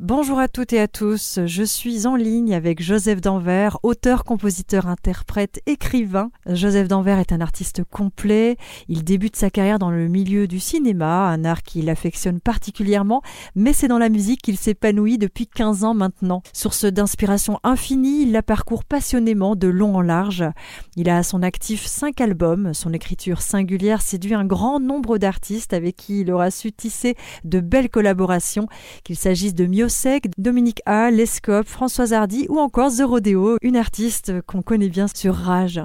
Bonjour à toutes et à tous, je suis en ligne avec Joseph Danvers, auteur, compositeur, interprète, écrivain. Joseph Danvers est un artiste complet, il débute sa carrière dans le milieu du cinéma, un art qu'il affectionne particulièrement, mais c'est dans la musique qu'il s'épanouit depuis 15 ans maintenant. Source d'inspiration infinie, il la parcourt passionnément de long en large. Il a à son actif 5 albums, son écriture singulière séduit un grand nombre d'artistes avec qui il aura su tisser de belles collaborations, qu'il s'agisse de mieux Dominique A, Lescope, Françoise Hardy ou encore The Rodeo, une artiste qu'on connaît bien sur Rage.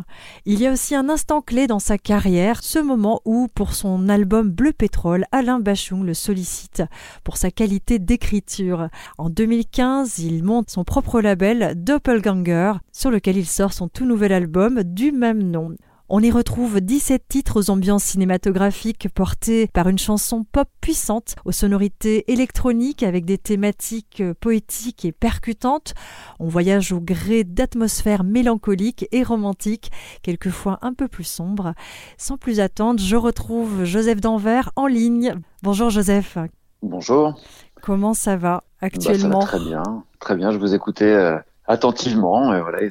Il y a aussi un instant clé dans sa carrière, ce moment où, pour son album Bleu Pétrole, Alain Bachung le sollicite pour sa qualité d'écriture. En 2015, il monte son propre label Doppelganger, sur lequel il sort son tout nouvel album du même nom. On y retrouve 17 titres aux ambiances cinématographiques portés par une chanson pop puissante, aux sonorités électroniques avec des thématiques poétiques et percutantes. On voyage au gré d'atmosphères mélancoliques et romantiques, quelquefois un peu plus sombres. Sans plus attendre, je retrouve Joseph Danvers en ligne. Bonjour Joseph. Bonjour. Comment ça va actuellement bah, ça va Très bien, très bien. Je vous écoutais euh, attentivement. Et voilà,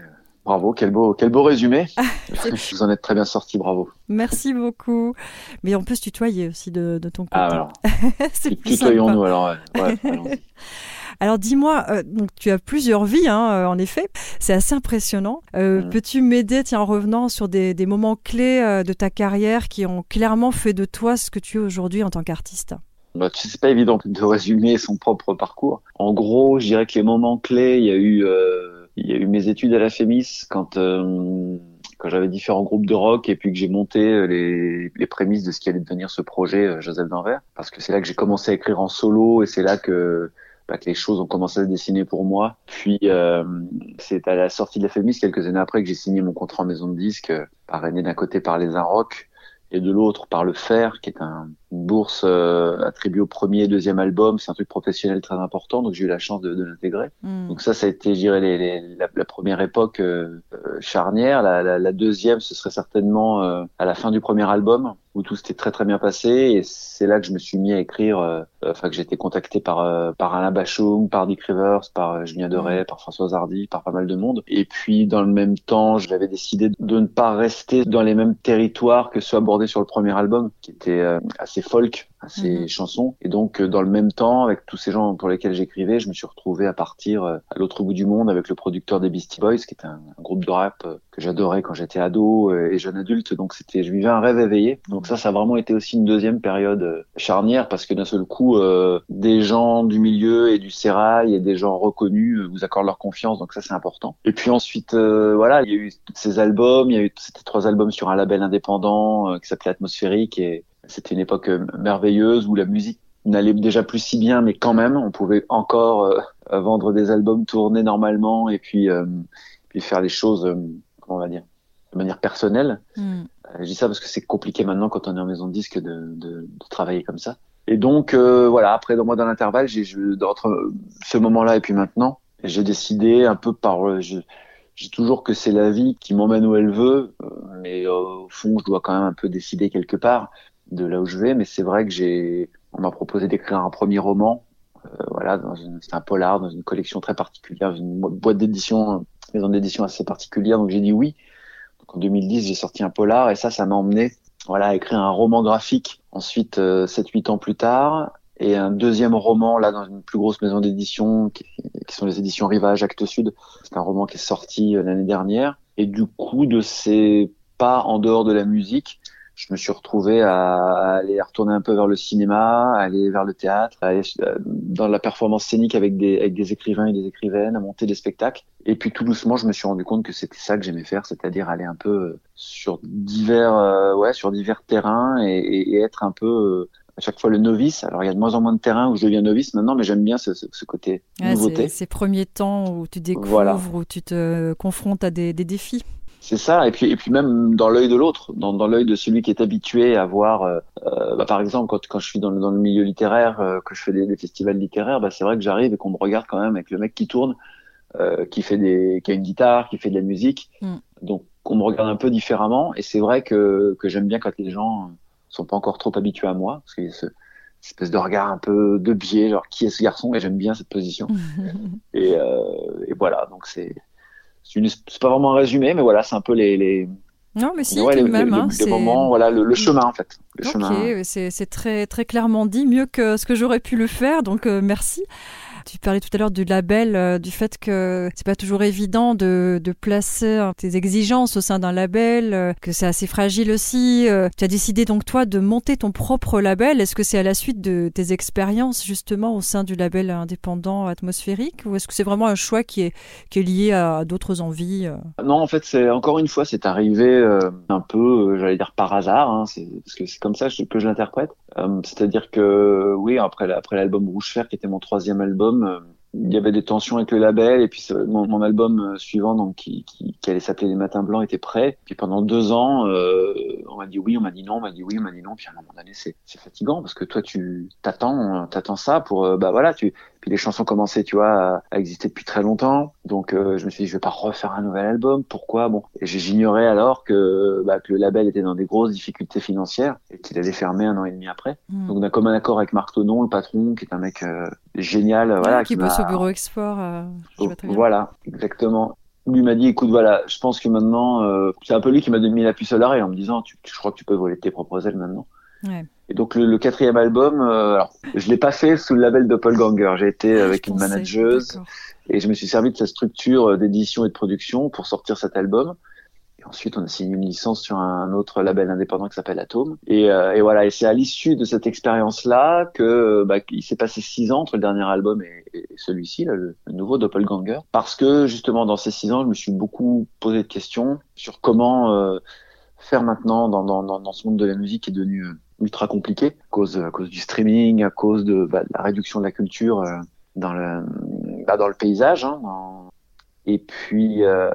Bravo, quel beau, quel beau résumé. vous en êtes très bien sorti, bravo. Merci beaucoup. Mais on peut se tutoyer aussi de, ton côté. Ah, alors. C'est Tutoyons-nous alors. Ouais, alors dis-moi, euh, donc tu as plusieurs vies, hein, euh, en effet. C'est assez impressionnant. Euh, mm. Peux-tu m'aider, tiens, en revenant sur des, des moments clés de ta carrière qui ont clairement fait de toi ce que tu es aujourd'hui en tant qu'artiste? Bah, c'est pas évident de résumer son propre parcours. En gros, je dirais que les moments clés, il y a eu il y a eu mes études à la FEMIS quand euh, quand j'avais différents groupes de rock et puis que j'ai monté euh, les, les prémices de ce qui allait devenir ce projet euh, Joseph Danvers parce que c'est là que j'ai commencé à écrire en solo et c'est là que bah, que les choses ont commencé à se dessiner pour moi. Puis euh, c'est à la sortie de la FEMIS quelques années après que j'ai signé mon contrat en maison de disque, parrainé d'un côté par les Rock et de l'autre par le Fer, qui est un, une bourse euh, attribuée au premier et deuxième album. C'est un truc professionnel très important, donc j'ai eu la chance de, de l'intégrer. Hmm. Donc ça, ça a été, je dirais, les, les, la, la, première époque euh, euh, charnière. La, la, la, deuxième, ce serait certainement à la fin du premier album, où tout s'était très très bien passé. Et c'est là que je me suis mis à écrire, enfin que j'ai été contacté par par Alain Bachung, par Dick Rivers, par Julien Doré, hmm. par Françoise Hardy, par pas mal de monde. Et puis dans le même temps, j'avais décidé de ne pas rester dans les mêmes territoires que ceux abordés sur le premier album, qui était assez folk à ces mhm. chansons. Et donc, euh, dans le même temps, avec tous ces gens pour lesquels j'écrivais, je me suis retrouvé à partir euh, à l'autre bout du monde avec le producteur des Beastie Boys, qui est un, groupe de rap euh, que j'adorais quand j'étais ado et jeune adulte. Donc, c'était, je vivais un rêve éveillé. Donc ça, ça a vraiment été aussi une deuxième période charnière parce que d'un seul coup, des gens du milieu et du sérail et des gens reconnus vous accordent leur confiance. Donc ça, c'est important. Et puis ensuite, voilà, il y a eu ces albums. Il y a eu c'était trois albums sur un label indépendant qui s'appelait Atmosphérique et c'était une époque euh, merveilleuse où la musique n'allait déjà plus si bien, mais quand même, on pouvait encore euh, vendre des albums, tourner normalement et puis, euh, puis faire les choses, comment on va dire, de manière personnelle. Mm. je dis ça parce que c'est compliqué maintenant quand on est en maison de disque de, de, de travailler comme ça. Et donc voilà, après dans moi dans l'intervalle, j'ai entre ce moment-là et puis maintenant, j'ai décidé un peu par je, j'ai toujours que c'est la vie qui m'emmène où elle veut, mais au fond, je dois quand même un peu décider quelque part de là où je vais, mais c'est vrai que j'ai, on m'a proposé d'écrire un premier roman, euh, voilà, c'est un polar, dans une collection très particulière, une boîte d'édition, maison d'édition assez particulière, donc j'ai dit oui. Donc en 2010, j'ai sorti un polar et ça, ça m'a emmené, voilà, à écrire un roman graphique. Ensuite, euh, 7-8 ans plus tard, et un deuxième roman là dans une plus grosse maison d'édition qui, qui, sont les éditions Rivage Actes Sud. C'est un roman qui est sorti euh, l'année dernière. Et du coup, de ces pas en dehors de la musique, je me suis retrouvé à, aller retourner un peu vers le cinéma, à aller vers le théâtre, à aller euh, dans la performance scénique avec des, avec des écrivains et des écrivaines, à monter des spectacles. Et puis tout doucement, je me suis rendu compte que c'était ça que j'aimais faire, c'est-à-dire aller un peu euh, sur divers, euh, ouais, sur divers terrains et, et, être un peu à chaque fois le novice. Alors il y a de moins en moins de terrains où je deviens novice maintenant, mais j'aime bien ce, ce, ce côté nouveauté. Ces premiers temps où tu découvres, où tu te confrontes à des, des défis. C'est ça, et puis et puis même dans l'œil de l'autre, dans, dans l'œil de celui qui est habitué à voir, euh, euh bah, par exemple quand, quand je suis dans le, dans le milieu littéraire, euh, que je fais des, des festivals littéraires, bah, c'est vrai que j'arrive et qu'on me regarde quand même avec le mec qui tourne, euh, qui fait des, qui a une guitare, qui fait de la musique, mm. donc on me regarde un peu différemment, et c'est vrai que que j'aime bien quand les gens sont pas encore trop habitués à moi, parce qu'il y a ce, espèce de regard un peu de biais, genre qui est ce garçon Et j'aime bien cette position. et, euh, et, voilà, donc c'est c'est pas vraiment un résumé, mais voilà, c'est un peu les, les non, mais si, ouais, les, même. Hein, moments, voilà, le, chemin en fait. Le ok, c'est très, très clairement dit, mieux que ce que j'aurais pu le faire, donc euh, merci. Tu parlais tout à l'heure du label, euh, du fait que c'est pas toujours évident de, de placer hein, tes exigences au sein d'un label, euh, que c'est assez fragile aussi. Euh. tu as décidé donc toi de monter ton propre label. Est-ce que c'est à la suite de tes expériences justement au sein du label indépendant atmosphérique ou est-ce que c'est vraiment un choix qui est, qui est lié à d'autres envies Non, en fait, c'est encore une fois, c'est arrivé un peu, j'allais dire par hasard, hein, parce que c'est comme ça que je l'interprète. C'est-à-dire que oui, après, après l'album Rouge Fer, qui était mon troisième album, euh, il y avait des tensions avec le label et puis mon, mon album euh, suivant donc qui, qui, qui allait s'appeler Les Matins Blancs était prêt. Puis pendant deux ans euh, on m'a dit oui on m'a dit non on m'a dit oui on m'a dit non. Puis à un moment donné c'est fatigant parce que toi tu t'attends t'attends ça pour bah voilà tu puis les chansons commençaient, tu vois, à, exister depuis très longtemps. Donc euh, je me suis dit, je vais pas refaire un nouvel album. Pourquoi? Bon, j'ignorais alors que, bah, que le label était dans des grosses difficultés financières et qu'il allait fermer un an et demi après. Hmm. Donc on a comme un accord avec Marc Tonon, le patron, qui est un mec euh, génial, voilà, qui, bosse au bureau export. Euh, oh, voilà, exactement lui m'a dit écoute voilà je pense que maintenant c'est un peu lui qui m'a mis la puce à l'oreille en me disant tu, je crois que tu peux voler tes propres ailes maintenant ouais. Et donc le, quatrième album, euh, alors je l'ai pas fait sous le label Doppelganger. J'ai été ah, avec une manageuse et je me suis servi de sa structure euh, d'édition et de production pour sortir cet album. Et ensuite, on a signé une licence sur un autre label indépendant qui s'appelle Atom. Et, euh, et, voilà. Et c'est à l'issue de cette expérience-là que bah, il s'est passé six ans entre le dernier album et, celui-ci, le, le, nouveau Doppelganger, parce que justement dans ces six ans, je me suis beaucoup posé de questions sur comment euh, faire maintenant dans, dans, dans, ce monde de la musique qui est devenu ultra compliqué à cause, à cause du streaming, à cause de, bah, la réduction de la culture euh, dans le, bah, dans le paysage. Hein, Et puis euh,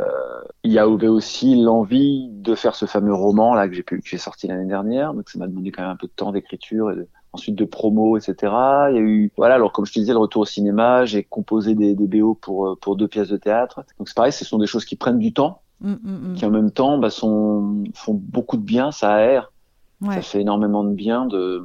il y a aussi l'envie de faire ce fameux roman là que j'ai pu, que j'ai sorti l'année dernière. Donc ça m'a demandé quand même un peu de temps d'écriture et ensuite de promo, etc. Il y a eu voilà alors comme je te disais le retour au cinéma, j'ai composé des, des BO pour pour deux pièces de théâtre. Donc c'est pareil, ce sont des choses qui prennent du temps, mmh, mmh, mmh. qui en même temps bah, sont font beaucoup de bien, ça aère ça fait énormément de bien de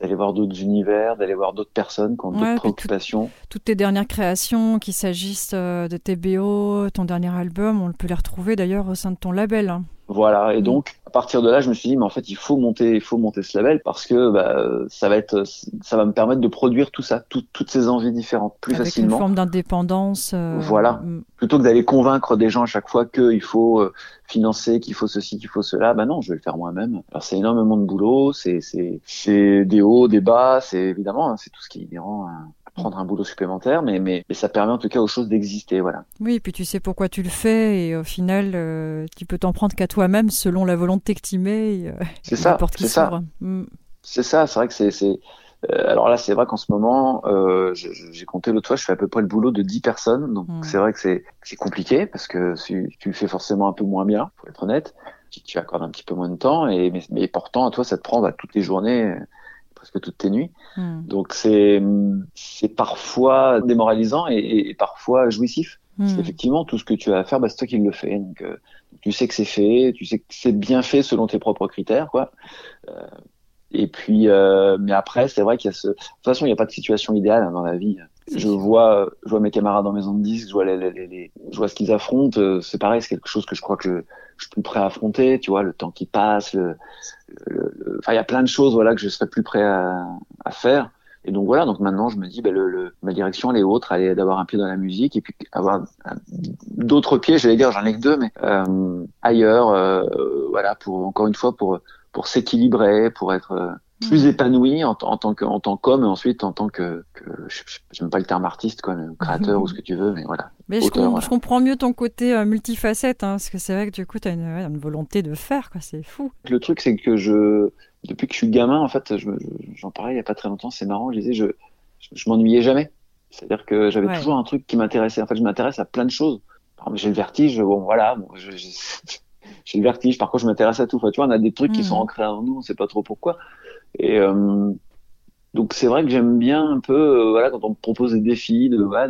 d'aller voir d'autres univers, d'aller voir d'autres personnes qui ont d'autres préoccupations. toutes tes dernières créations, qu'il s'agisse euh, de tes BO, ton dernier album, on peut les retrouver d'ailleurs au sein de ton label. Hein. Voilà, et mm. donc à partir de là, je me suis dit, mais en fait, il faut monter, il faut monter ce label parce que bah, ça va être, ça va me permettre de produire tout ça, toutes ces envies différentes plus Avec facilement. Une forme d'indépendance. Euh, voilà, mm. plutôt que d'aller convaincre des gens à chaque fois qu'il faut euh, financer, qu'il faut ceci, qu'il faut cela, bah non, je vais le faire moi-même. Alors c'est énormément de boulot, c'est c'est c'est des hauts, des bas, c'est évidemment, hein, c'est tout ce qui est inhérent à, prendre un boulot supplémentaire, mais, mais, ça permet en tout cas aux choses d'exister, voilà. Oui, et puis tu sais pourquoi tu le fais, et au final, euh, tu peux t'en prendre qu'à toi-même selon la volonté que tu mets. Euh, c'est ça, c'est ça. Mm. C'est ça, c'est vrai que c'est... Euh, alors là, c'est vrai qu'en ce moment, euh, j'ai compté l'autre fois, je fais à peu près le boulot de 10 personnes, donc mm. c'est vrai que c'est compliqué, parce que tu, tu, le fais forcément un peu moins bien, pour être honnête. Tu, tu accordes un petit peu moins de temps, et, mais, mais pourtant, à toi, ça te prend bah, toutes les journées presque toutes tes nuits. Hmm. Donc c'est c'est parfois démoralisant et, parfois jouissif. Hmm. Effectivement, tout ce que tu as à faire, bah, c'est toi qui le fais. Donc euh, tu sais que c'est fait, tu sais que c'est bien fait selon tes propres critères, quoi. Euh, et puis, euh, mais après, c'est vrai qu'il y a ce. De toute façon, il n'y a pas de situation idéale hein, dans la vie. Je vois, je vois mes camarades en maison de disques, je vois les, les, les, je vois ce qu'ils affrontent. Euh, c'est pareil, c'est quelque chose que je crois que je suis plus prêt à affronter. Tu vois, le temps qui passe, le, enfin, il y a plein de choses, voilà, que je serais plus prêt à, à faire. Et donc voilà, donc maintenant je me dis, ben, le, le, ma direction elle est autre, elle est d'avoir un pied dans la musique et puis avoir d'autres pieds, j'allais dire, j'en ai que deux, mais euh, ailleurs, euh, voilà, pour encore une fois pour pour s'équilibrer, pour être euh, plus mm. épanoui en, en, tant que en tant qu'homme et ensuite en tant que, que j'aime pas le terme artiste quoi créateur ou ce que tu veux mais voilà. Mais je, comprends mieux ton côté euh, multifacette hein, parce que c'est vrai que du coup tu as une, une, volonté de faire quoi c'est fou. Le truc c'est que je depuis que je suis gamin en fait j'en parlais il y a pas très longtemps c'est marrant je disais je je, m'ennuyais jamais. C'est à dire que j'avais toujours un truc qui m'intéressait. En fait je m'intéresse à plein de choses. J'ai le vertige bon voilà bon, j'ai le vertige par contre je m'intéresse à tout. Enfin, tu vois on a des trucs qui sont mm. ancrés en nous on sait pas trop pourquoi et euh, donc c'est vrai que j'aime bien un peu, euh, voilà, quand on me propose des défis, de, voilà,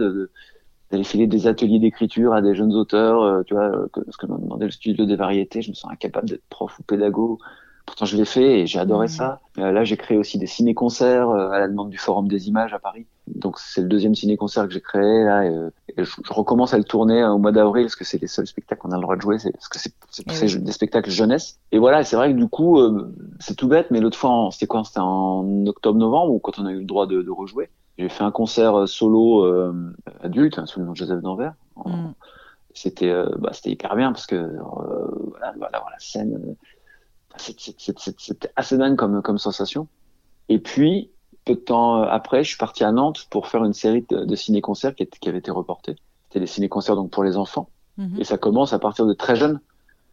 d'aller des ateliers d'écriture à des jeunes auteurs, euh, tu vois, ce que m'a demandé le studio des variétés, je me sens incapable d'être prof ou pédago pourtant je l'ai fait et j'ai adoré Mmh. ça. Euh, là, j'ai créé aussi des ciné-concerts euh, à la demande du Forum des Images à Paris. Donc c'est le deuxième ciné-concert que j'ai créé là. Et, euh, et je, je recommence à le tourner euh, au mois d'avril parce que c'est les seuls spectacles qu'on a le droit de jouer. C'est parce que c'est c'est- c'est oui. des spectacles jeunesse. Et voilà, c'est vrai que du coup, euh, c'est tout bête, mais l'autre fois, en- c'était quoi C'était en octobre-novembre ou quand on a eu le droit de, de rejouer. J'ai fait un concert euh, solo euh, adulte hein, sous le nom de Joseph Danvers. En- Mm. C'était euh, bah, c'était hyper bien parce que euh, voilà, voilà, voilà, la scène, c'était assez dingue comme comme sensation. Et puis peu de temps euh, après, je suis parti à Nantes pour faire une série de, de ciné-concerts qui, qui avait été reportée. C'était des ciné-concerts donc pour les enfants. Mhm. Et ça commence à partir de très jeune.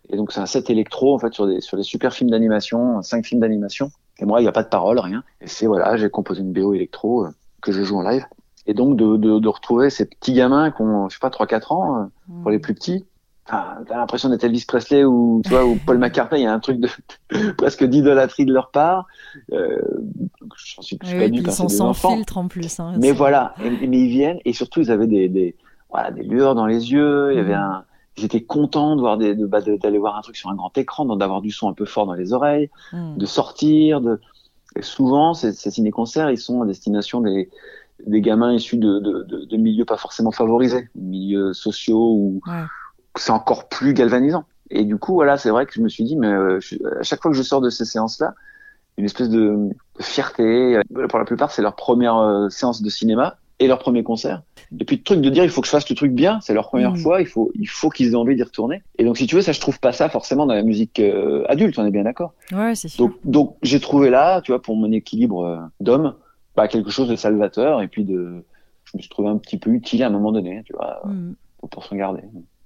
Et donc c'est un set électro en fait sur des sur des super films d'animation, cinq films d'animation. Et moi il n'y a pas de parole, rien. Et c'est voilà, j'ai composé une BO électro euh, que je joue en live. Et donc de, de, de retrouver ces petits gamins qui ont je sais pas 3-4 ans euh, pour les plus petits. T'as l'impression d'être Elvis Presley ou tu vois ou Paul McCartney. Il y a un truc de presque d'idolâtrie de leur part. Euh, J'en suis Oui, hein, ils sont sans enfants. filtre en plus. hein. Mais voilà, et- mais ils viennent et surtout ils avaient des, des voilà des lueurs dans les yeux. Il y avait Mhm. un, ils étaient contents de voir des, de- bah, de- d'aller voir un truc sur un grand écran, d'avoir du son un peu fort dans les oreilles, Mm. de sortir. De et souvent ces, ces ciné-concerts ils sont à destination des des gamins issus de, de, milieux pas forcément favorisés, milieux sociaux Ouais. C'est encore plus galvanisant. Et du coup voilà c'est vrai que je me suis dit mais euh, je- à chaque fois que je sors de ces séances là une espèce de, fierté. Pour la plupart, c'est leur première euh, séance de cinéma et leur premier concert. Et puis le truc de dire il faut que je fasse le truc bien, c'est leur première Mm. fois, il faut il faut qu'ils aient envie d'y retourner. Et donc si tu veux, ça je trouve pas ça forcément dans la musique euh, adulte, on est bien d'accord. Ouais, c'est sûr. Donc donc j'ai trouvé là, tu vois, pour mon équilibre euh, d'homme, bah, quelque chose de salvateur et puis de je me suis trouvé un petit peu utile à un moment donné, tu vois, Mm. pour, pour se regarder.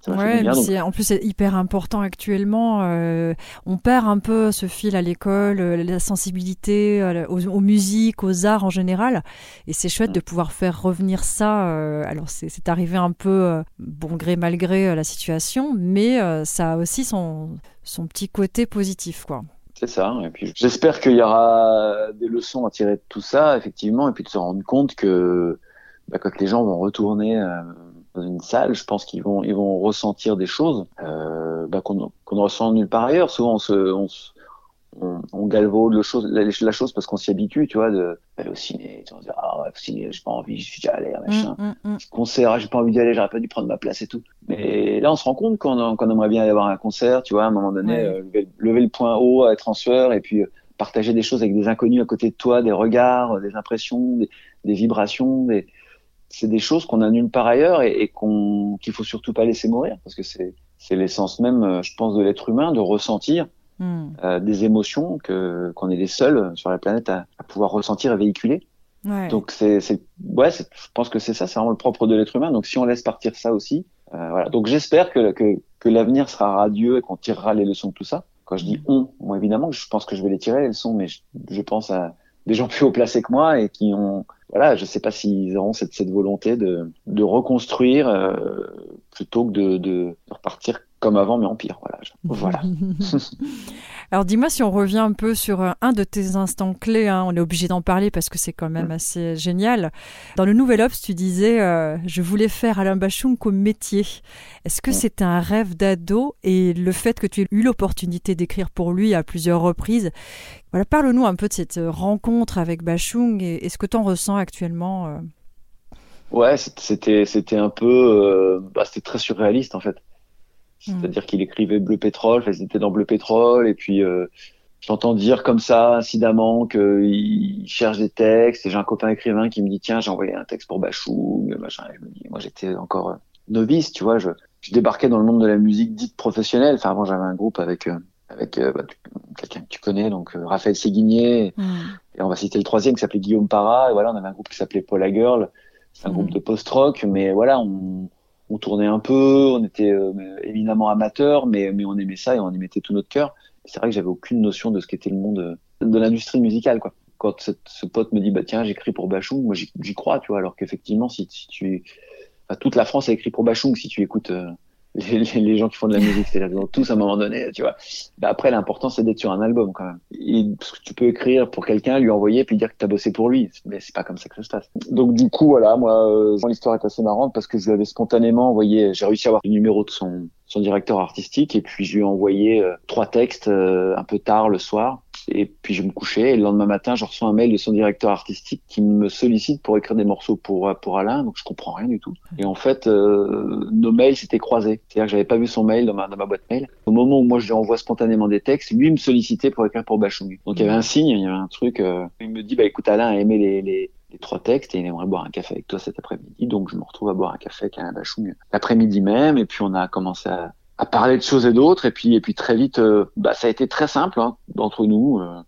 Ouais, bien, donc- en plus c'est hyper important actuellement. euh, on perd un peu ce fil à l'école, euh, la sensibilité euh, aux, aux musiques, aux arts en général. Et c'est chouette Mm. de pouvoir faire revenir ça. alors c'est arrivé un peu bon gré mal gré la situation, mais ça a aussi son, son petit côté positif, quoi. C'est ça. Et puis j'espère qu'il y aura des leçons à tirer de tout ça, effectivement, et puis de se rendre compte que bah, quand les gens vont retourner dans une salle, je pense qu'ils vont ils vont ressentir des choses euh, bah, qu'on qu'on ne ressent nulle part ailleurs. Souvent on se on, se- on, on galvaude le chose, la, la chose parce qu'on s'y habitue, tu vois, de d'aller au ciné, tu vois, on se dit, ah ouais, au ciné, j'ai pas envie, je suis déjà allé, machin Mm, mm, mm. concert, ah, j'ai pas envie d'y aller, j'aurais pas dû prendre ma place et tout. Mais là, on se rend compte qu'on qu'on aimerait bien y avoir un concert, tu vois, à un moment donné, euh, lever, lever le point haut, être en sueur, et puis euh, partager des choses avec des inconnus à côté de toi, des regards, des impressions, des, des vibrations, des... c'est des choses qu'on a nulle part ailleurs et, et qu'on qu'il faut surtout pas laisser mourir, parce que c'est c'est l'essence même, euh, je pense, de l'être humain, de ressentir Mm. euh, des émotions que qu'on est les seuls sur la planète à, à pouvoir ressentir et véhiculer. Ouais. Donc c'est, c'est, ouais, c'est- je pense que c'est ça, c'est vraiment le propre de l'être humain. Donc si on laisse partir ça aussi, euh, voilà. Donc j'espère que, que que l'avenir sera radieux et qu'on tirera les leçons de tout ça. Quand je dis on, moi évidemment, je pense que je vais les tirer les leçons, mais je, je pense à des gens plus haut placés que moi et qui ont, voilà, je sais pas s'ils auront cette cette volonté de de reconstruire euh, plutôt que de, de repartir comme avant mais en pire. Voilà. Voilà. Alors dis-moi si on revient un peu sur euh, un de tes instants clés, hein, on est obligé d'en parler parce que c'est quand même assez génial. Dans le Nouvel Obs, tu disais euh, je voulais faire Alain Bachung comme métier. Est-ce que Ouais. c'était un rêve d'ado et le fait que tu aies eu l'opportunité d'écrire pour lui à plusieurs reprises Voilà, parle-nous un peu de cette euh, rencontre avec Bachung et, et ce que tu en ressens actuellement. euh. Ouais, c'était c'était un peu, euh, bah, c'était très surréaliste en fait. Mm. C'est-à-dire qu'il écrivait Bleu Pétrole, enfin, ils étaient dans Bleu Pétrole, et puis euh, j'entends dire comme ça, incidemment, qu'il cherche des textes, et j'ai un copain écrivain qui me dit, tiens, j'ai envoyé un texte pour Bachung, machin, et je me dis, moi j'étais encore euh, novice, tu vois, je, je débarquais dans le monde de la musique dite professionnelle, enfin avant j'avais un groupe avec, euh, avec euh, bah, quelqu'un que tu connais, donc euh, Raphaël Séguinier, Mm. et on va citer le troisième qui s'appelait Guillaume Parra, et voilà, on avait un groupe qui s'appelait Paula Girl, c'est un Mhm. groupe de post-rock, mais voilà, on, on tournait un peu, on était euh, éminemment amateurs, mais, mais on aimait ça et on y mettait tout notre cœur. C'est vrai que j'avais aucune notion de ce qu'était le monde euh, de l'industrie musicale, quoi. Quand ce, ce pote me dit, bah tiens, j'écris pour Bachung, moi j'y j'y crois, tu vois, alors qu'effectivement, si, si tu, enfin, toute la France a écrit pour Bachung, si tu écoutes euh, les, gens qui font de la musique, c'est là tous à un moment donné, tu vois. Bah après, l'important, c'est d'être sur un album quand même. Et, parce que tu peux écrire pour quelqu'un, lui envoyer, puis dire que tu as bossé pour lui. Mais c'est pas comme ça que ça se passe. Donc du coup, voilà, moi, euh, l'histoire est assez marrante parce que je lui avais spontanément envoyé, j'ai réussi à avoir le numéro de son, son directeur artistique, et puis je lui ai envoyé euh, trois textes euh, un peu tard le soir et puis je me couchais et le lendemain matin, je reçois un mail de son directeur artistique qui me sollicite pour écrire des morceaux pour pour Alain. Donc je comprends rien du tout. Et en fait, euh, nos mails s'étaient croisés. C'est-à-dire que j'avais pas vu son mail dans ma dans ma boîte mail. Au moment où moi je lui envoie spontanément des textes, lui me sollicitait pour écrire pour Bachung. Donc il y avait un signe, il y avait un truc. Euh, il me dit bah écoute Alain a aimé les, les les trois textes et il aimerait boire un café avec toi cet après-midi. Donc je me retrouve à boire un café avec Alain Bachung l'après-midi même et puis on a commencé à, à parler de choses et d'autres. Et puis et puis très vite euh, bah ça a été très simple hein, d'entre nous euh,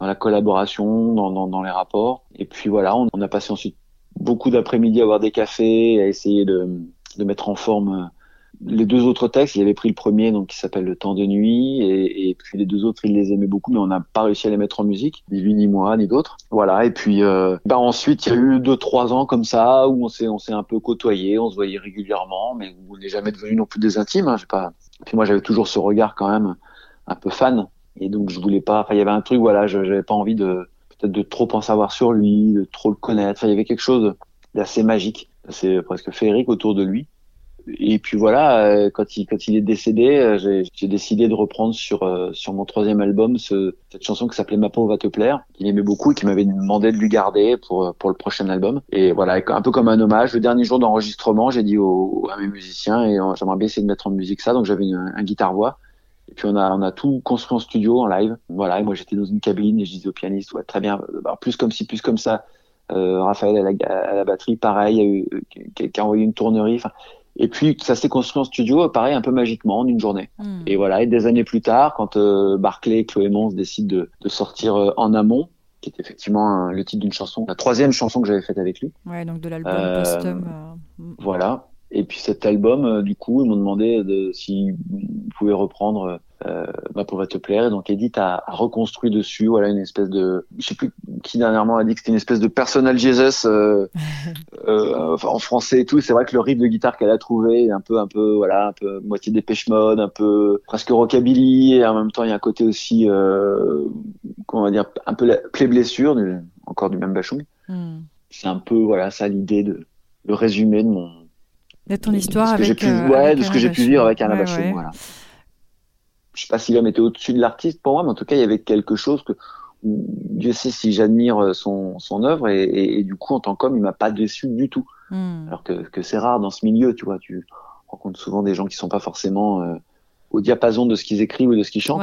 dans la collaboration dans, dans, dans, les rapports. Et puis voilà on, on a passé ensuite beaucoup d'après-midi à boire des cafés à essayer de, de mettre en forme euh, les deux autres textes, il avait pris le premier, donc qui s'appelle Le Temps de Nuit, et, puis les deux autres, il les aimait beaucoup, mais on n'a pas réussi à les mettre en musique, ni lui, ni moi, ni d'autres. Voilà. Et puis, euh, bah ensuite, il y a eu deux, trois ans comme ça où on s'est, on s'est un peu côtoyé, on se voyait régulièrement, mais on n'est jamais devenu non plus des intimes. Hein, pas. Puis moi, j'avais toujours ce regard quand même un peu fan, et donc je voulais pas. Enfin, il y avait un truc, voilà, j'avais pas envie de peut-être de trop en savoir sur lui, de trop le connaître. Enfin, il y avait quelque chose d'assez magique, c'est presque féerique autour de lui et puis voilà, euh, quand il quand il est décédé, euh, j'ai décidé de reprendre sur euh, sur mon troisième album ce, cette chanson qui s'appelait Ma peau va te plaire, qu'il aimait beaucoup et qui m'avait demandé de lui garder pour pour le prochain album. Et voilà, un peu comme un hommage. Le dernier jour d'enregistrement, j'ai dit aux, à mes musiciens et j'aimerais bien essayer de mettre en musique ça. Donc j'avais un, un guitare voix. Et puis on a on a tout construit en studio en live. Voilà, et moi j'étais dans une cabine et je disais au pianiste ouais très bien, bah, plus comme ci, plus comme ça. Euh, Raphaël à la, à la, batterie, pareil, a eu qui a envoyé une tournerie. Enfin, et puis ça s'est construit en studio, pareil, un peu magiquement en une journée. Hmm. Et voilà, et des années plus tard, quand euh, Barclay et Chloé Mons décident de, de sortir euh, En amont, qui est effectivement le titre d'une chanson, la troisième chanson que j'avais faite avec lui. Ouais, donc de l'album euh, posthume. Euh, hmm. Voilà. Et puis cet album, euh, du coup, ils m'ont demandé de, si vous pouvez reprendre euh, bah, pour va te plaire. Et donc Edith a, a, reconstruit dessus, voilà, une espèce de, je sais plus qui dernièrement a dit que c'était une espèce de personal Jesus euh, euh, en français et tout. C'est vrai que le riff de guitare qu'elle a trouvé est un peu, un peu, voilà, un peu moitié dépêche mode, un peu presque rockabilly, et en même temps il y a un côté aussi, euh, comment on va dire, un peu la plaie blessure, du, encore du même Bachung. Mm. C'est un peu, voilà, ça l'idée de le résumé de mon de ton histoire avec, pu, euh, ouais, de ce que j'ai pu vivre avec Anna ouais, ouais. voilà. Je sais pas si l'homme était au-dessus de l'artiste pour moi, mais en tout cas, il y avait quelque chose que Dieu sait si j'admire son, son œuvre et, et, et, du coup, en tant qu'homme, il m'a pas déçu du tout. Mm. Alors que, que c'est rare dans ce milieu, tu vois. Tu rencontres souvent des gens qui sont pas forcément euh, au diapason de ce qu'ils écrivent ou de ce qu'ils chantent.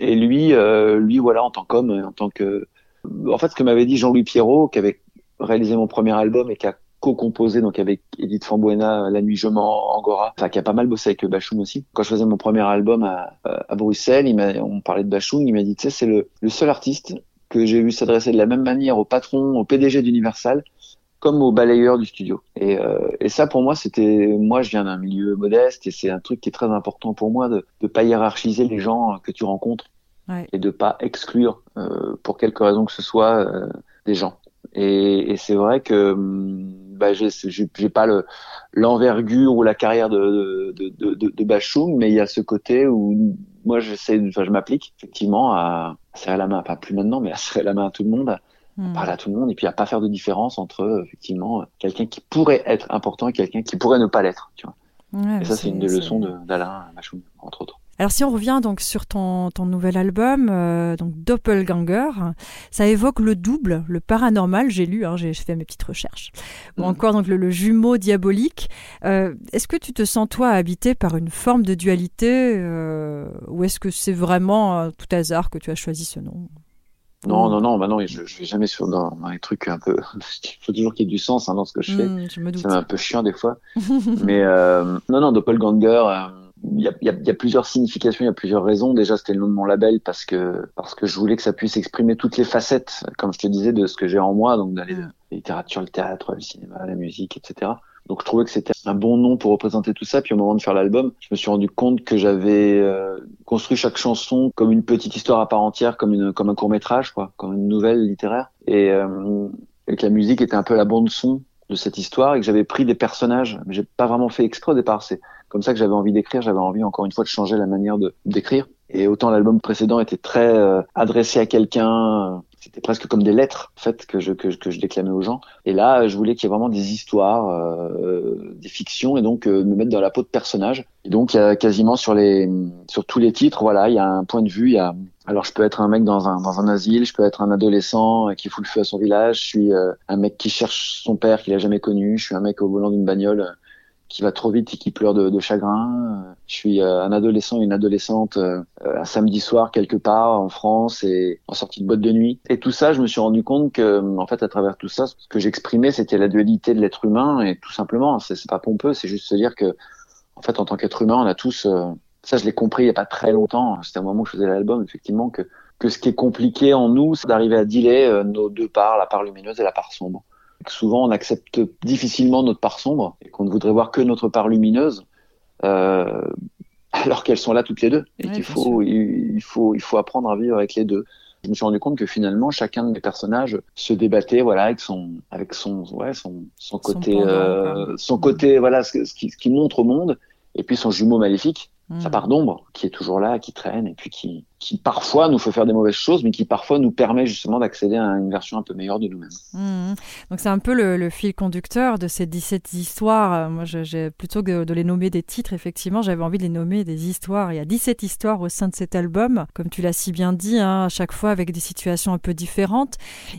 Et lui, euh, lui, voilà, en tant qu'homme, en tant que, en fait, ce que m'avait dit Jean-Louis Pierrot, qui avait réalisé mon premier album et qui a co-composé donc avec Edith Fambuena, La Nuit Je mens, Angora, enfin qui a pas mal bossé avec Bachung aussi. Quand je faisais mon premier album à, à Bruxelles, il on parlait de Bachung, il m'a dit tu sais c'est le, le seul artiste que j'ai vu s'adresser de la même manière au patron, au PDG d'Universal, comme au balayeur du studio. Et, euh, et ça pour moi c'était, moi je viens d'un milieu modeste et c'est un truc qui est très important pour moi de ne pas hiérarchiser les gens que tu rencontres ouais. et de pas exclure euh, pour quelque raison que ce soit euh, des gens. Et, et c'est vrai que bah, j'ai pas le l'envergure ou la carrière de de, de, de, de Bachung, mais il y a ce côté où moi j'essaie, enfin je m'applique effectivement à serrer la main, pas plus maintenant, mais à serrer la main à tout le monde, à Hmm. parler à tout le monde, et puis à pas faire de différence entre effectivement quelqu'un qui pourrait être important et quelqu'un qui pourrait ne pas l'être. Tu vois. Ouais, et ça c'est une des leçons d'Alain Bachung, entre autres. Alors si on revient donc sur ton, ton nouvel album, euh, donc Doppelganger, ça évoque le double, le paranormal, j'ai lu, hein, j'ai fait mes petites recherches, ou Mm. encore donc le, le jumeau diabolique. Euh, est-ce que tu te sens toi habité par une forme de dualité, euh, ou est-ce que c'est vraiment tout hasard que tu as choisi ce nom? Non, non, non, bah non, je, je vais jamais sur dans, dans les trucs un peu. Il faut toujours qu'il y ait du sens hein, dans ce que je fais. Hmm, je me doute. C'est un peu chiant des fois. Mais euh, non, non, Doppelganger, euh, il y, a, il, y a, il y a plusieurs significations, il y a plusieurs raisons. Déjà, c'était le nom de mon label parce que parce que je voulais que ça puisse exprimer toutes les facettes, comme je te disais, de ce que j'ai en moi, donc d'aller de la littérature, le théâtre, le cinéma, la musique, etc. Donc je trouvais que c'était un bon nom pour représenter tout ça. Puis au moment de faire l'album, je me suis rendu compte que j'avais euh, construit chaque chanson comme une petite histoire à part entière, comme une comme un court métrage, quoi, comme une nouvelle littéraire. Et, euh, et que la musique était un peu la bande son de cette histoire et que j'avais pris des personnages. Mais j'ai pas vraiment fait exprès au départ. C'est comme ça que j'avais envie d'écrire. J'avais envie encore une fois de changer la manière de d'écrire. Et autant l'album précédent était très euh, adressé à quelqu'un, c'était presque comme des lettres en fait que je que, que je déclamais aux gens. Et là, je voulais qu'il y ait vraiment des histoires, euh, des fictions, et donc euh, me mettre dans la peau de personnages. Et donc il y a quasiment sur les sur tous les titres, voilà, il y a un point de vue, il y a alors je peux être un mec dans un dans un asile, je peux être un adolescent qui fout le feu à son village, je suis un mec qui cherche son père qu'il a jamais connu, je suis un mec au volant d'une bagnole qui va trop vite et qui pleure de, de chagrin. Je suis euh, un adolescent et une adolescente euh, un samedi soir quelque part en France et en sortie de boîte de nuit. Et tout ça, je me suis rendu compte que, en fait, à travers tout ça, ce que j'exprimais, c'était la dualité de l'être humain et tout simplement, c'est pas pompeux, c'est juste se dire que, en fait, en tant qu'être humain, on a tous, euh, ça, je l'ai compris il y a pas très longtemps. C'était un moment où je faisais l'album, effectivement, que que ce qui est compliqué en nous, c'est d'arriver à dealer nos deux parts, la part lumineuse et la part sombre souvent on accepte difficilement notre part sombre et qu'on ne voudrait voir que notre part lumineuse, euh, alors qu'elles sont là toutes les deux et qu'il faut il, faut il faut apprendre à vivre avec les deux. Je me suis rendu compte que finalement chacun de mes personnages se débattait voilà avec son avec son ouais son son côté son, euh, son côté voilà ce, ce, qui, ce qui montre au monde et puis son jumeau maléfique sa mm. part d'ombre qui est toujours là, qui traîne et puis qui, qui parfois nous fait faire des mauvaises choses, mais qui parfois nous permet justement d'accéder à une version un peu meilleure de nous-mêmes. Mm. Donc c'est un peu le, fil conducteur de ces 17 histoires. Euh, moi, plutôt que de les nommer des titres, effectivement, j'avais envie de les nommer des histoires. Il y a 17 histoires au sein de cet album, comme tu l'as si bien dit, hein, à chaque fois avec des situations un peu différentes.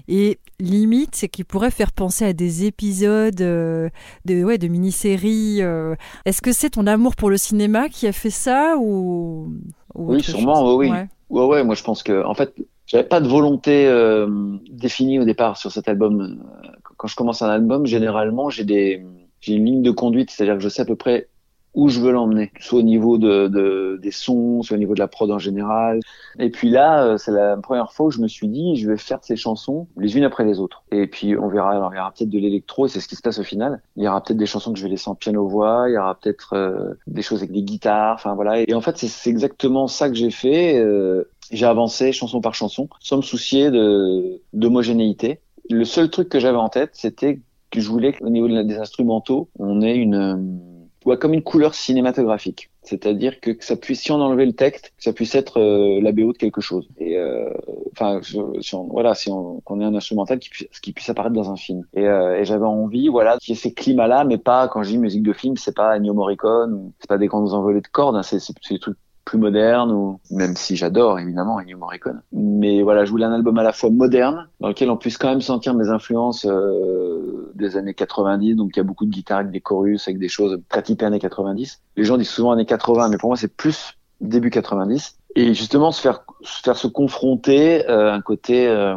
Et limite, c'est qu'il pourrait faire penser à des épisodes euh, de, ouais, de mini-séries. Euh. Est-ce que c'est ton amour pour le cinéma qui a fait ça ou, Oui, sûrement, oui. Ouais. ouais. ouais, moi je pense que, en fait, j'avais pas de volonté euh, définie au départ sur cet album. Quand je commence un album, généralement, j'ai des j'ai une ligne de conduite, c'est-à-dire que je sais à peu près où je veux l'emmener, soit au niveau de, de, des sons, soit au niveau de la prod en général. Et puis là, euh, c'est la première fois où je me suis dit, je vais faire ces chansons les unes après les autres. Et puis on verra, alors il y aura peut-être de l'électro, et c'est ce qui se passe au final. Il y aura peut-être des chansons que je vais laisser en piano-voix, il y aura peut-être euh, des choses avec des guitares, enfin voilà. Et en fait, c'est exactement ça que j'ai fait. Euh, j'ai avancé chanson par chanson, sans me soucier d'homogénéité. Le seul truc que j'avais en tête, c'était que je voulais qu'au niveau des instrumentaux, on ait une ouais, comme une couleur cinématographique. C'est-à-dire que, ça puisse, si on enlevait le texte, que ça puisse être euh, la BO de quelque chose. Et euh, enfin, si on, voilà, si on, qu'on ait un instrumental qui puisse, qui puisse apparaître dans un film. Et, euh, et j'avais envie, voilà, qu'il y ait ces climats-là, mais pas quand je dis musique de film, c'est pas Ennio Morricone, c'est pas des grandes envolées de cordes, hein, c'est des trucs plus moderne ou même si j'adore évidemment Ennio Morricone. Mais voilà, je voulais un album à la fois moderne dans lequel on puisse quand même sentir mes influences euh, des années 90. Donc il y a beaucoup de guitares avec des chorus, avec des choses très typées années 90. Les gens disent souvent années 80, mais pour moi c'est plus début 90. Et justement se faire se faire se confronter euh, un côté euh,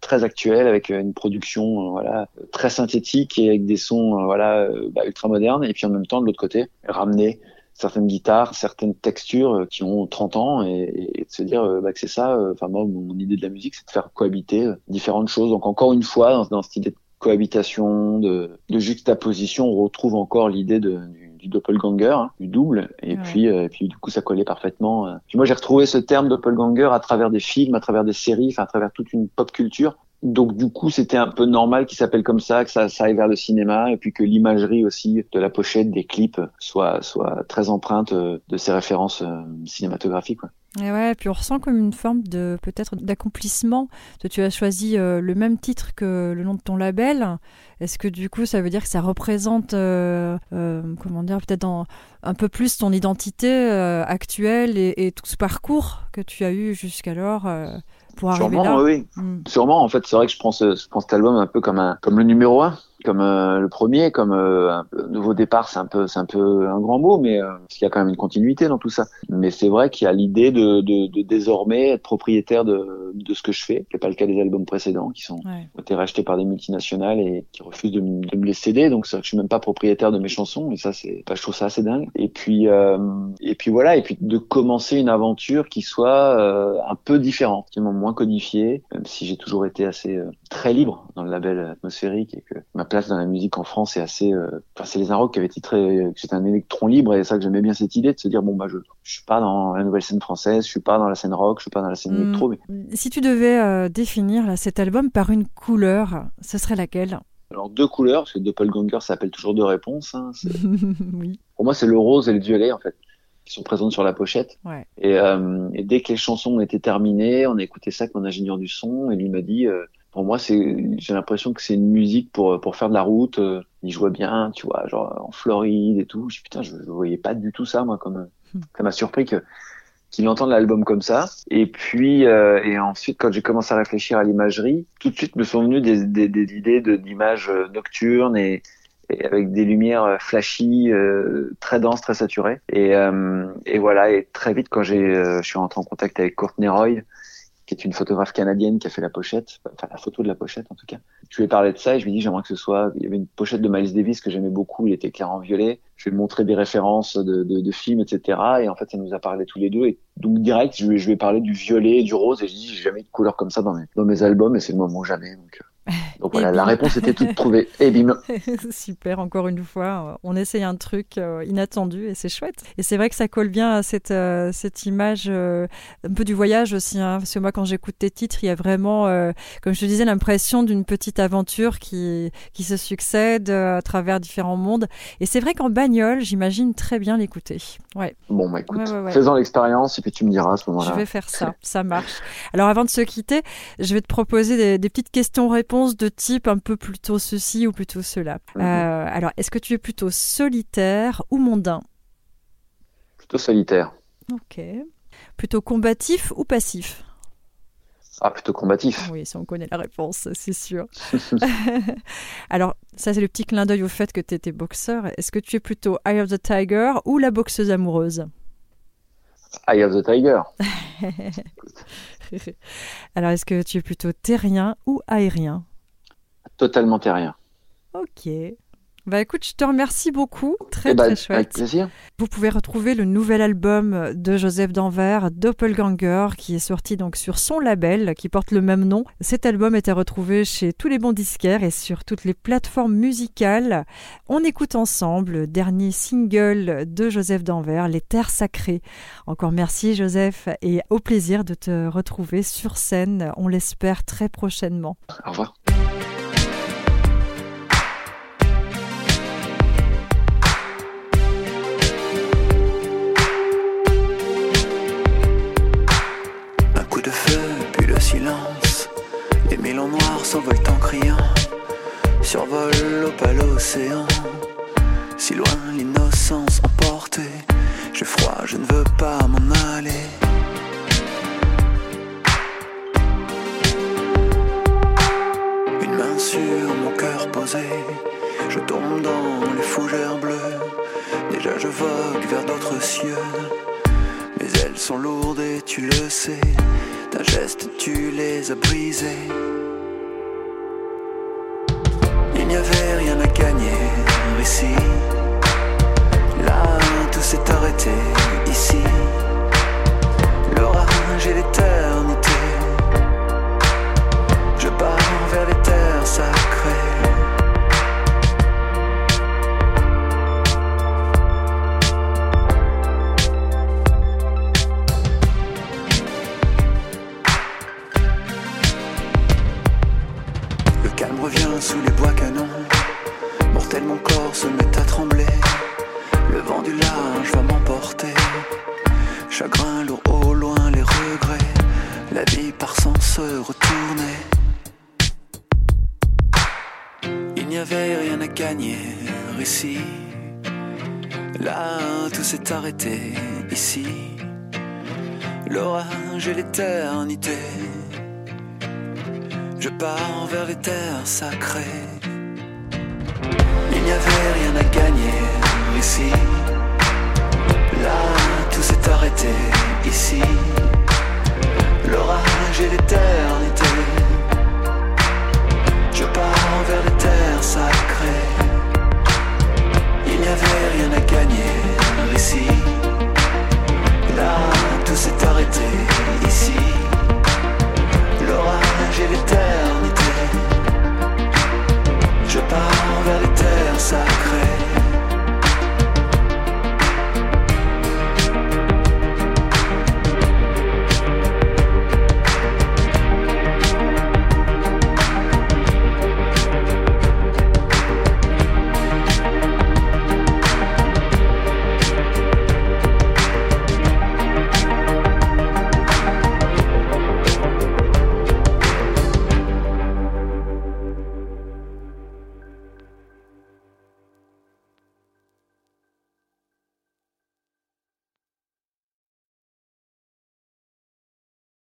très actuel avec une production euh, voilà très synthétique et avec des sons voilà bah, ultra modernes et puis en même temps de l'autre côté ramener certaines guitares, certaines textures euh, qui ont 30 ans et, et de se dire euh, bah, que c'est ça. Euh, enfin moi, mon idée de la musique, c'est de faire cohabiter différentes choses. Donc encore une fois, dans, dans cette idée de cohabitation, de, de juxtaposition, on retrouve encore l'idée de, du, du doppelganger, hein, du double, et puis et puis du coup ça collait parfaitement. Puis moi j'ai retrouvé ce terme doppelganger à travers des films, à travers des séries, enfin à travers toute une pop culture donc du coup, c'était un peu normal qu'il s'appelle comme ça, que ça, aille vers le cinéma, et puis que l'imagerie aussi de la pochette des clips soit soit très empreinte euh, de ces références euh, cinématographiques. Quoi. Et ouais, puis on ressent comme une forme de peut-être d'accomplissement. Tu as choisi euh, le même titre que le nom de ton label. Est-ce que du coup, ça veut dire que ça représente, comment dire, peut-être un peu plus ton identité actuelle et, et, tout ce parcours que tu as eu jusqu'alors pour arriver Sûrement, oui. Mm. Sûrement, en fait, c'est vrai que je prends, ce, je prends cet album un peu comme, un, comme le numéro un comme euh, le premier, comme euh, un nouveau départ, c'est un peu, c'est un peu un grand mot, mais euh, parce qu'il y a quand même une continuité dans tout ça. Mais c'est vrai qu'il y a l'idée de, de, de, désormais être propriétaire de, de ce que je fais. C'est pas le cas des albums précédents qui sont ont été rachetés par des multinationales et qui refusent de, de me les céder. Donc c'est vrai que je suis même pas propriétaire de mes chansons, et ça c'est, bah, je trouve ça assez dingue. Et puis et puis voilà, et puis de commencer une aventure qui soit un peu différente, qui est moins codifiée, même si j'ai toujours été assez très libre dans le label atmosphérique et que ma place dans la musique en France est assez. Euh, enfin, c'est les Inrocks qui avaient titré que c'était un électron libre et ça que j'aimais bien cette idée de se dire bon bah je je suis pas dans la nouvelle scène française, je suis pas dans la scène rock, je suis pas dans la scène électro. Mais... Si tu devais euh, définir là, cet album par une couleur, ce serait laquelle? Alors deux couleurs, parce que Doppelganger s'appelle toujours deux réponses. Hein, oui. Pour moi, c'est le rose et le violet en fait qui sont présentes sur la pochette. Ouais. Et, euh, et, dès que les chansons étaient terminées, on a écouté ça avec mon ingénieur du son et lui m'a dit, euh, pour moi, c'est, j'ai l'impression que c'est une musique pour pour faire de la route. Euh, il jouait bien, tu vois, genre en Floride et tout. Je putain, je, je voyais pas du tout ça moi comme ça m'a surpris que qu'il entende l'album comme ça. Et puis, euh, et ensuite, quand j'ai commencé à réfléchir à l'imagerie, tout de suite me sont venues des, des, des idées de, d'images nocturnes et, et avec des lumières euh, flashy, euh, très denses, très saturées. Et, euh, et voilà. Et très vite, quand j'ai, euh, je suis rentré en contact avec Courtney Roy, qui est une photographe canadienne qui a fait la pochette, enfin la photo de la pochette en tout cas. Je lui ai parlé de ça et je lui ai dit j'aimerais que ce soit. Il y avait une pochette de Miles Davis que j'aimais beaucoup, il était clair en violet. Je lui ai montré des références de, de, de, films, etc. Et en fait, ça nous a parlé tous les deux. Et donc direct, je lui, je lui ai parlé du violet et du rose et je dis j'ai jamais eu de couleur comme ça dans mes, dans mes albums et c'est le moment jamais. Donc, donc voilà, la réponse était toute trouvée. Et bim. Super, encore une fois, on essaye un truc euh, inattendu et c'est chouette. Et c'est vrai que ça colle bien à cette, euh, cette image euh, un peu du voyage aussi. Hein, parce que moi, quand j'écoute tes titres, il y a vraiment, comme je te disais, l'impression d'une petite aventure qui, qui se succède à travers différents mondes. Et c'est vrai qu'en bagnole, j'imagine très bien l'écouter. Ouais. Bon, bah écoute, ouais, ouais, ouais. faisons l'expérience et puis tu me diras à ce moment-là. Je vais faire ça, ça marche. Alors avant de se quitter, je vais te proposer des, des petites questions-réponses de type un peu plutôt ceci ou plutôt cela. Mhm. Euh, alors, est-ce que tu es plutôt solitaire ou mondain? Plutôt solitaire. Ok. Plutôt combatif ou passif? Ah, plutôt combatif. Oui, ça on connaît la réponse, c'est sûr. Alors, ça c'est le petit clin d'œil au fait que tu étais boxeur. Est-ce que tu es plutôt Eye of the Tiger ou la boxeuse amoureuse? Eye of the Tiger. Alors, est-ce que tu es plutôt terrien ou aérien? Totalement terrien. Ok. Bah écoute, je te remercie beaucoup. Très Eh ben, très chouette. Avec plaisir. Vous pouvez retrouver le nouvel album de Joseph Danvers, Doppelganger, qui est sorti donc sur son label qui porte le même nom. Cet album est à retrouver chez tous les bons disquaires et sur toutes les plateformes musicales. On écoute ensemble le dernier single de Joseph Danvers, Les Terres Sacrées. Encore merci Joseph et au plaisir de te retrouver sur scène, on l'espère très prochainement. Au revoir. Silence. Les mélons noirs s'envolent en criant. Survolent l'opale océan. Si loin l'innocence emportée. J'ai froid, je ne veux pas m'en aller. Une main sur mon cœur posé. Je tombe dans les fougères bleues. Déjà je vogue vers d'autres cieux. Mais elles sont lourdes et tu le sais. D'un geste, tu les as brisées. Il n'y avait rien à gagner ici. Là, tout s'est arrêté ici. L'orage et l'éternité. Je pars vers les terres les terres sacrées. Il n'y avait rien à gagner ici. Là, tout s'est arrêté ici. L'orage et l'éternité.